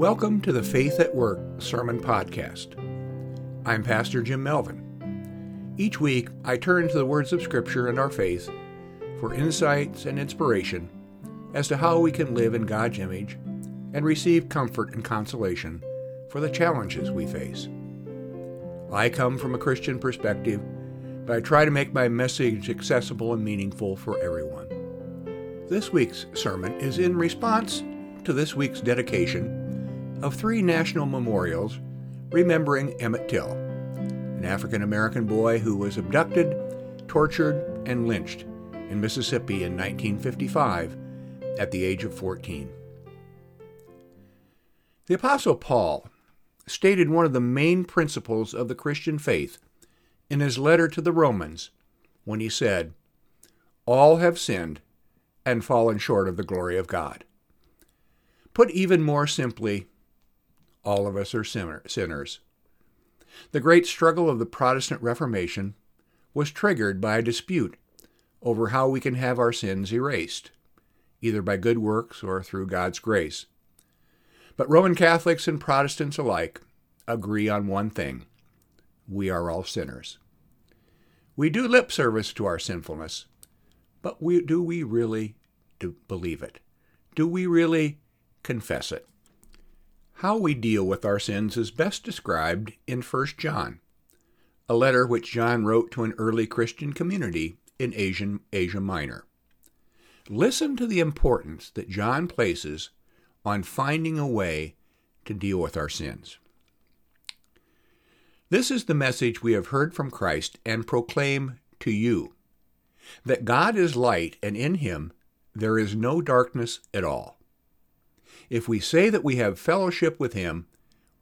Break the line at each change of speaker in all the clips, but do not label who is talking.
Welcome to the Faith at Work Sermon Podcast. I'm Pastor Jim Melvin. Each week, I turn to the words of Scripture and our faith for insights and inspiration as to how we can live in God's image and receive comfort and consolation for the challenges we face. I come from a Christian perspective, but I try to make my message accessible and meaningful for everyone. This week's sermon is in response to this week's dedication of three national memorials remembering Emmett Till, an African American boy who was abducted, tortured, and lynched in Mississippi in 1955 at the age of 14. The Apostle Paul stated one of the main principles of the Christian faith in his letter to the Romans when he said, All have sinned and fallen short of the glory of God. Put even more simply, all of us are sinners. The great struggle of the Protestant Reformation was triggered by a dispute over how we can have our sins erased, either by good works or through God's grace. But Roman Catholics and Protestants alike agree on one thing we are all sinners. We do lip service to our sinfulness, but we, do we really do believe it? Do we really confess it? How we deal with our sins is best described in 1 John, a letter which John wrote to an early Christian community in Asian, Asia Minor. Listen to the importance that John places on finding a way to deal with our sins. This is the message we have heard from Christ and proclaim to you that God is light, and in him there is no darkness at all. If we say that we have fellowship with him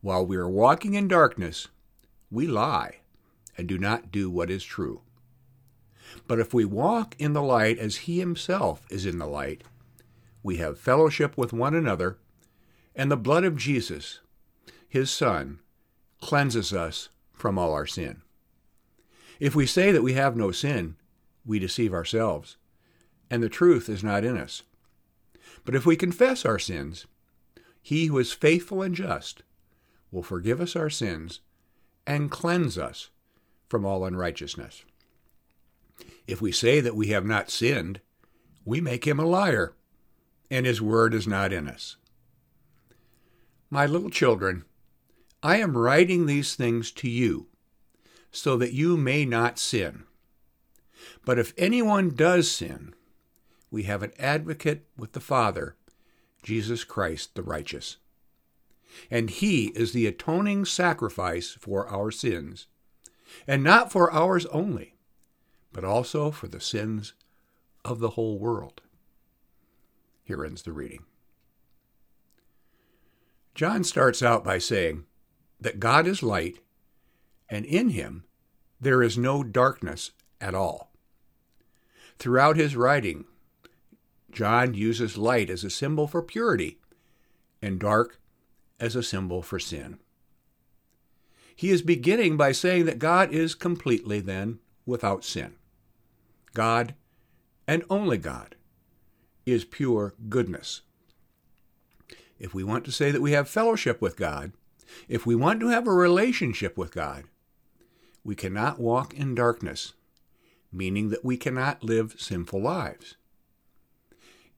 while we are walking in darkness, we lie and do not do what is true. But if we walk in the light as he himself is in the light, we have fellowship with one another, and the blood of Jesus, his Son, cleanses us from all our sin. If we say that we have no sin, we deceive ourselves, and the truth is not in us. But if we confess our sins, he who is faithful and just will forgive us our sins and cleanse us from all unrighteousness. If we say that we have not sinned, we make him a liar, and his word is not in us. My little children, I am writing these things to you so that you may not sin. But if anyone does sin, we have an advocate with the Father, Jesus Christ the righteous. And he is the atoning sacrifice for our sins, and not for ours only, but also for the sins of the whole world. Here ends the reading. John starts out by saying that God is light, and in him there is no darkness at all. Throughout his writing, John uses light as a symbol for purity and dark as a symbol for sin. He is beginning by saying that God is completely, then, without sin. God, and only God, is pure goodness. If we want to say that we have fellowship with God, if we want to have a relationship with God, we cannot walk in darkness, meaning that we cannot live sinful lives.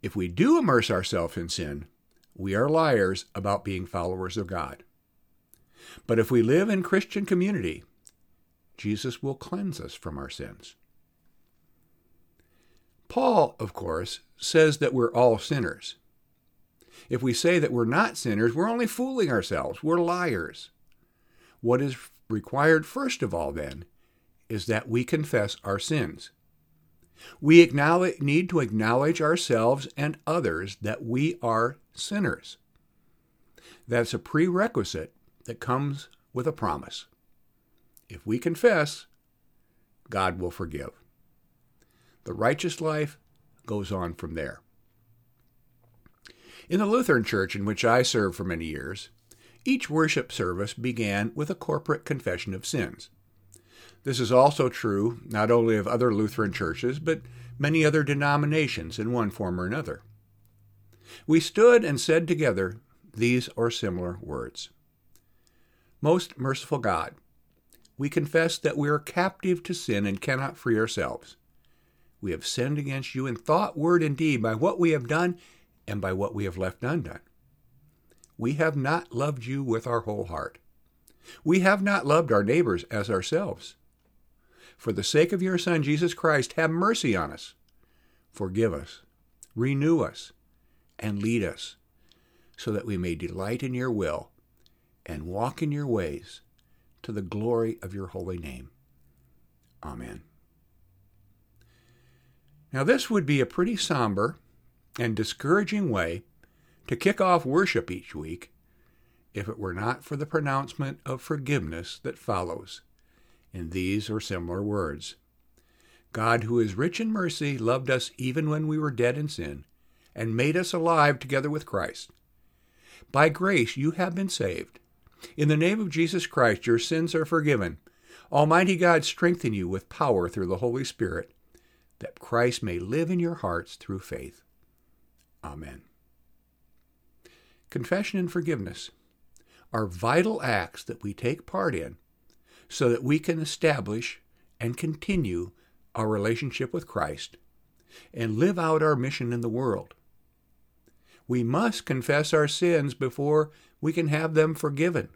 If we do immerse ourselves in sin, we are liars about being followers of God. But if we live in Christian community, Jesus will cleanse us from our sins. Paul, of course, says that we're all sinners. If we say that we're not sinners, we're only fooling ourselves. We're liars. What is required, first of all, then, is that we confess our sins. We need to acknowledge ourselves and others that we are sinners. That's a prerequisite that comes with a promise. If we confess, God will forgive. The righteous life goes on from there. In the Lutheran Church in which I served for many years, each worship service began with a corporate confession of sins. This is also true not only of other Lutheran churches, but many other denominations in one form or another. We stood and said together these or similar words Most merciful God, we confess that we are captive to sin and cannot free ourselves. We have sinned against you in thought, word, and deed by what we have done and by what we have left undone. We have not loved you with our whole heart. We have not loved our neighbors as ourselves. For the sake of your Son, Jesus Christ, have mercy on us. Forgive us, renew us, and lead us, so that we may delight in your will and walk in your ways to the glory of your holy name. Amen. Now, this would be a pretty somber and discouraging way to kick off worship each week if it were not for the pronouncement of forgiveness that follows in these or similar words. God, who is rich in mercy, loved us even when we were dead in sin, and made us alive together with Christ. By grace you have been saved. In the name of Jesus Christ, your sins are forgiven. Almighty God strengthen you with power through the Holy Spirit, that Christ may live in your hearts through faith. Amen. Confession and forgiveness are vital acts that we take part in so that we can establish and continue our relationship with Christ and live out our mission in the world. We must confess our sins before we can have them forgiven.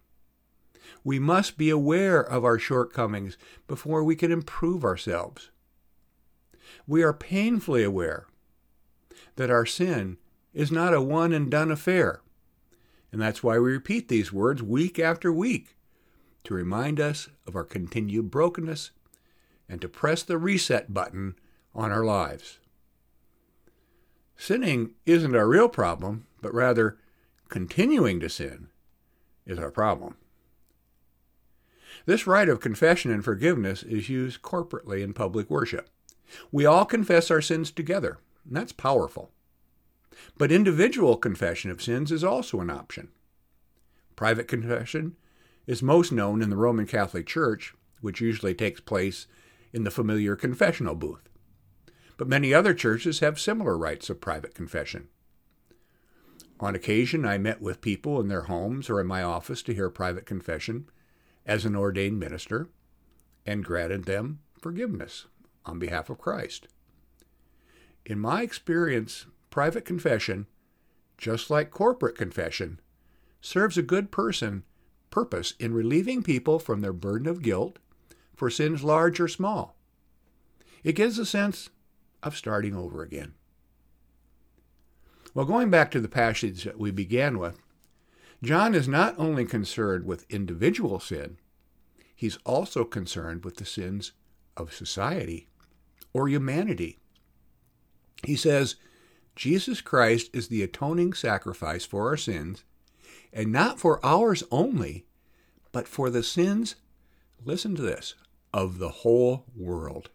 We must be aware of our shortcomings before we can improve ourselves. We are painfully aware that our sin is not a one and done affair. And that's why we repeat these words week after week to remind us of our continued brokenness and to press the reset button on our lives. Sinning isn't our real problem, but rather continuing to sin is our problem. This rite of confession and forgiveness is used corporately in public worship. We all confess our sins together, and that's powerful. But individual confession of sins is also an option. Private confession is most known in the Roman Catholic Church, which usually takes place in the familiar confessional booth. But many other churches have similar rites of private confession. On occasion, I met with people in their homes or in my office to hear private confession as an ordained minister and granted them forgiveness on behalf of Christ. In my experience, private confession, just like corporate confession, serves a good person purpose in relieving people from their burden of guilt for sins large or small. It gives a sense of starting over again. Well, going back to the passage that we began with, John is not only concerned with individual sin, he's also concerned with the sins of society or humanity. He says, Jesus Christ is the atoning sacrifice for our sins, and not for ours only, but for the sins, listen to this, of the whole world.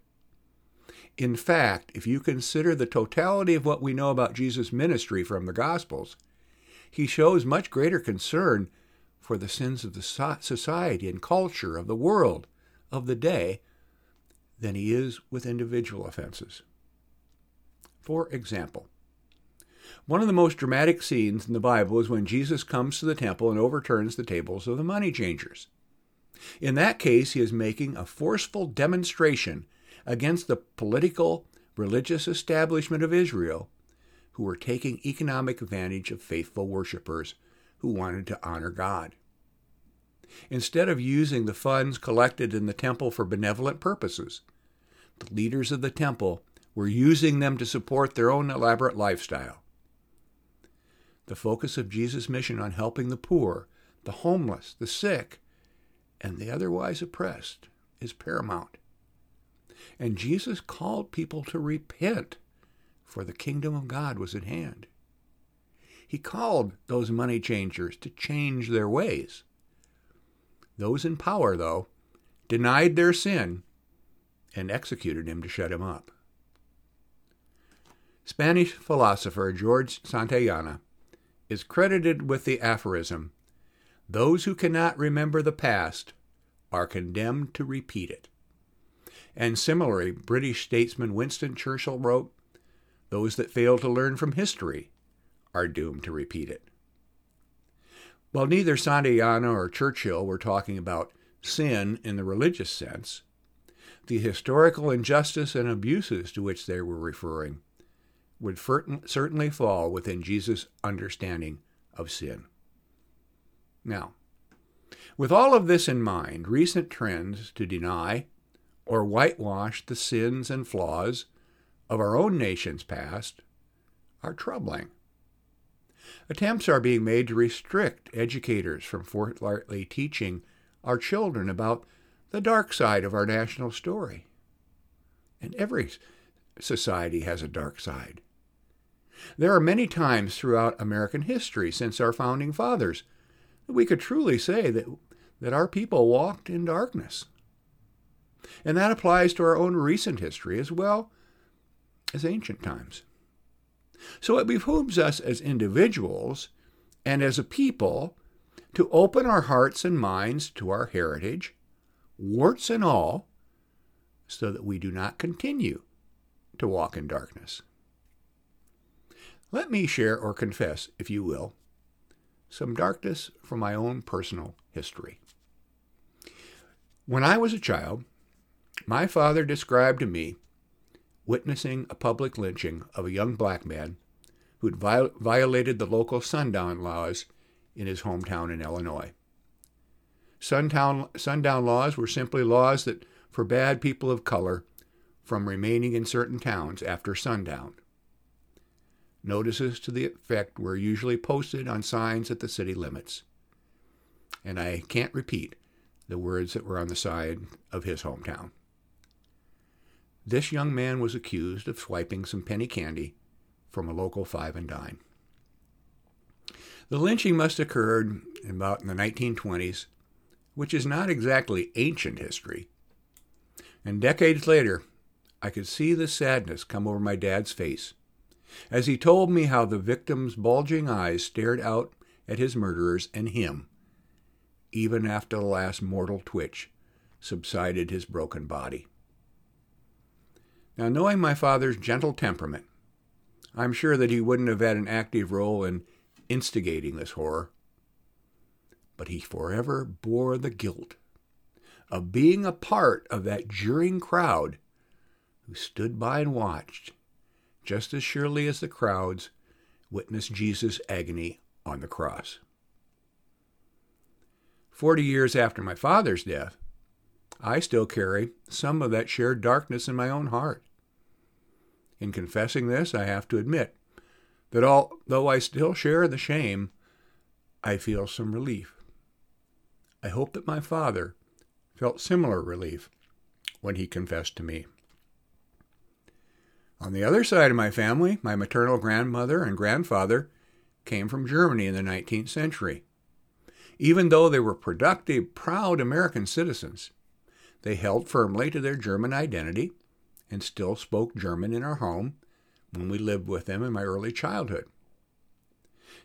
In fact, if you consider the totality of what we know about Jesus' ministry from the Gospels, he shows much greater concern for the sins of the society and culture of the world of the day than he is with individual offenses. For example, one of the most dramatic scenes in the Bible is when Jesus comes to the temple and overturns the tables of the money changers. In that case, he is making a forceful demonstration against the political, religious establishment of Israel, who were taking economic advantage of faithful worshippers who wanted to honor God. Instead of using the funds collected in the temple for benevolent purposes, the leaders of the temple were using them to support their own elaborate lifestyle. The focus of Jesus' mission on helping the poor, the homeless, the sick, and the otherwise oppressed is paramount. And Jesus called people to repent, for the kingdom of God was at hand. He called those money changers to change their ways. Those in power, though, denied their sin and executed him to shut him up. Spanish philosopher George Santayana is credited with the aphorism Those who cannot remember the past are condemned to repeat it. And similarly, British statesman Winston Churchill wrote, Those that fail to learn from history are doomed to repeat it. While neither Santayana or Churchill were talking about sin in the religious sense, the historical injustice and abuses to which they were referring would certainly fall within Jesus' understanding of sin. Now, with all of this in mind, recent trends to deny or whitewash the sins and flaws of our own nation's past are troubling. Attempts are being made to restrict educators from forthrightly teaching our children about the dark side of our national story. And every society has a dark side. There are many times throughout American history since our founding fathers that we could truly say that, that our people walked in darkness. And that applies to our own recent history as well as ancient times. So it behooves us as individuals and as a people to open our hearts and minds to our heritage, warts and all, so that we do not continue to walk in darkness. Let me share or confess, if you will, some darkness from my own personal history. When I was a child, my father described to me witnessing a public lynching of a young black man who'd viol- violated the local sundown laws in his hometown in Illinois. Sundown, sundown laws were simply laws that forbade people of color from remaining in certain towns after sundown. Notices to the effect were usually posted on signs at the city limits. And I can't repeat the words that were on the side of his hometown. This young man was accused of swiping some penny candy from a local five and dime. The lynching must have occurred about in the 1920s, which is not exactly ancient history. And decades later, I could see the sadness come over my dad's face as he told me how the victim's bulging eyes stared out at his murderers and him, even after the last mortal twitch subsided his broken body. Now, knowing my father's gentle temperament, I'm sure that he wouldn't have had an active role in instigating this horror. But he forever bore the guilt of being a part of that jeering crowd who stood by and watched just as surely as the crowds witnessed Jesus' agony on the cross. Forty years after my father's death, I still carry some of that shared darkness in my own heart. In confessing this, I have to admit that although I still share the shame, I feel some relief. I hope that my father felt similar relief when he confessed to me. On the other side of my family, my maternal grandmother and grandfather came from Germany in the 19th century. Even though they were productive, proud American citizens, they held firmly to their German identity and still spoke German in our home when we lived with them in my early childhood.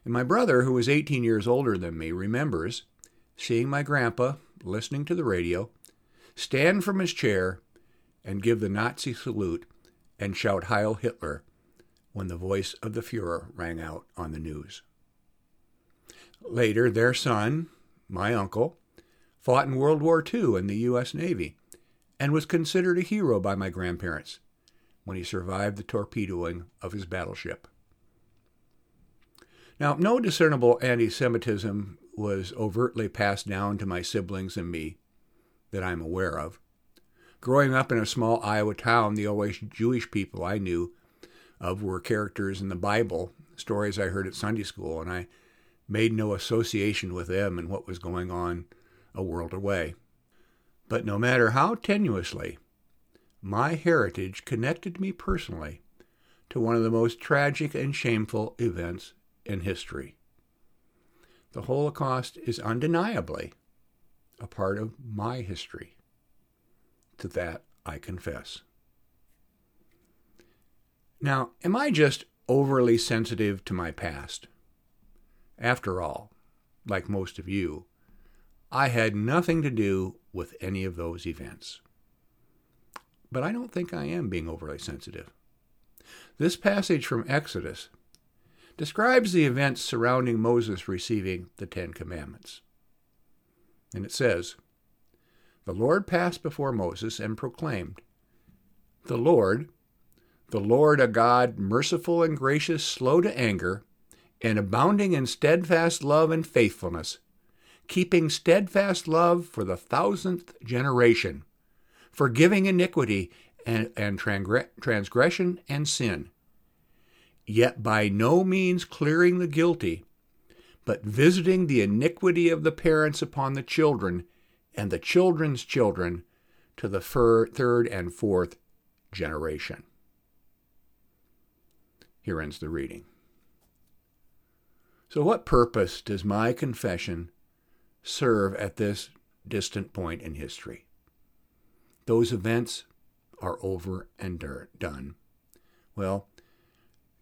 And my brother, who was 18 years older than me, remembers seeing my grandpa listening to the radio, stand from his chair and give the Nazi salute and shout Heil Hitler when the voice of the Fuhrer rang out on the news. Later, their son, my uncle, fought in World War II in the U.S. Navy and was considered a hero by my grandparents when he survived the torpedoing of his battleship. Now, no discernible anti Semitism was overtly passed down to my siblings and me that I'm aware of. Growing up in a small Iowa town, the only Jewish people I knew of were characters in the Bible, stories I heard at Sunday school, and I made no association with them and what was going on a world away. But no matter how tenuously, my heritage connected me personally to one of the most tragic and shameful events in history. The Holocaust is undeniably a part of my history. To that I confess. Now, am I just overly sensitive to my past? After all, like most of you, I had nothing to do with any of those events. But I don't think I am being overly sensitive. This passage from Exodus describes the events surrounding Moses receiving the Ten Commandments. And it says, The Lord passed before Moses and proclaimed, The Lord, the Lord a God merciful and gracious, slow to anger, and abounding in steadfast love and faithfulness, keeping steadfast love for the thousandth generation, forgiving iniquity and, and transgression and sin, yet by no means clearing the guilty, but visiting the iniquity of the parents upon the children and the children's children to the third and fourth generation. Here ends the reading. So, what purpose does my confession serve at this distant point in history? Those events are over and done. Well,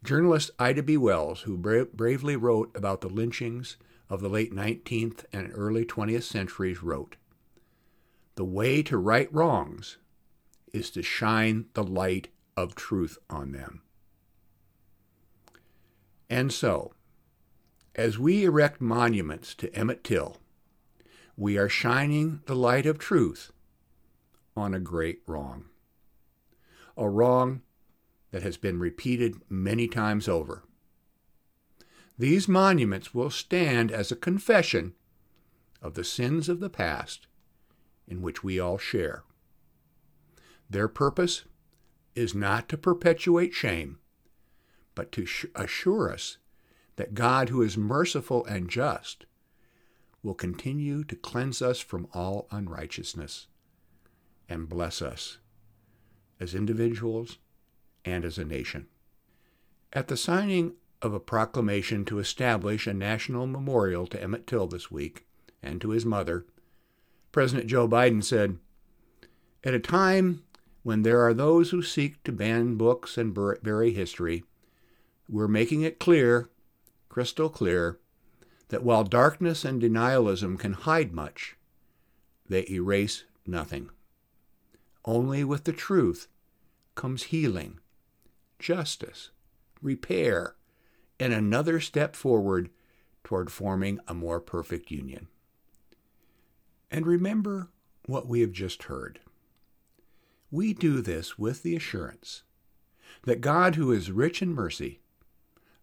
journalist Ida B. Wells, who bra- bravely wrote about the lynchings of the late 19th and early 20th centuries, wrote The way to right wrongs is to shine the light of truth on them. And so, as we erect monuments to Emmett Till, we are shining the light of truth on a great wrong a wrong that has been repeated many times over. These monuments will stand as a confession of the sins of the past in which we all share. Their purpose is not to perpetuate shame, but to assure us that God, who is merciful and just, will continue to cleanse us from all unrighteousness and bless us as individuals and as a nation. At the signing of a proclamation to establish a national memorial to Emmett Till this week and to his mother, President Joe Biden said, At a time when there are those who seek to ban books and bury history, we're making it clear, crystal clear, that while darkness and denialism can hide much, they erase nothing. Only with the truth comes healing, justice, repair, and another step forward toward forming a more perfect union. And remember what we have just heard. We do this with the assurance that God, who is rich in mercy,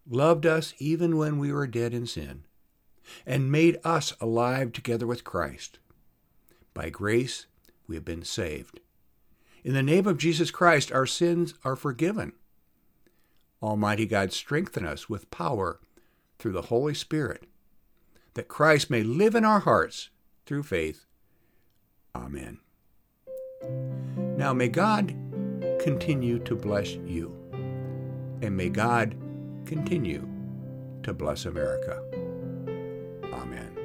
loved us even when we were dead in sin, and made us alive together with Christ. By grace we have been saved in the name of Jesus Christ, our sins are forgiven. Almighty God, strengthen us with power through the Holy Spirit, that Christ may live in our hearts through faith. Amen. Now may God continue to bless you, and may God continue to bless America. Amen.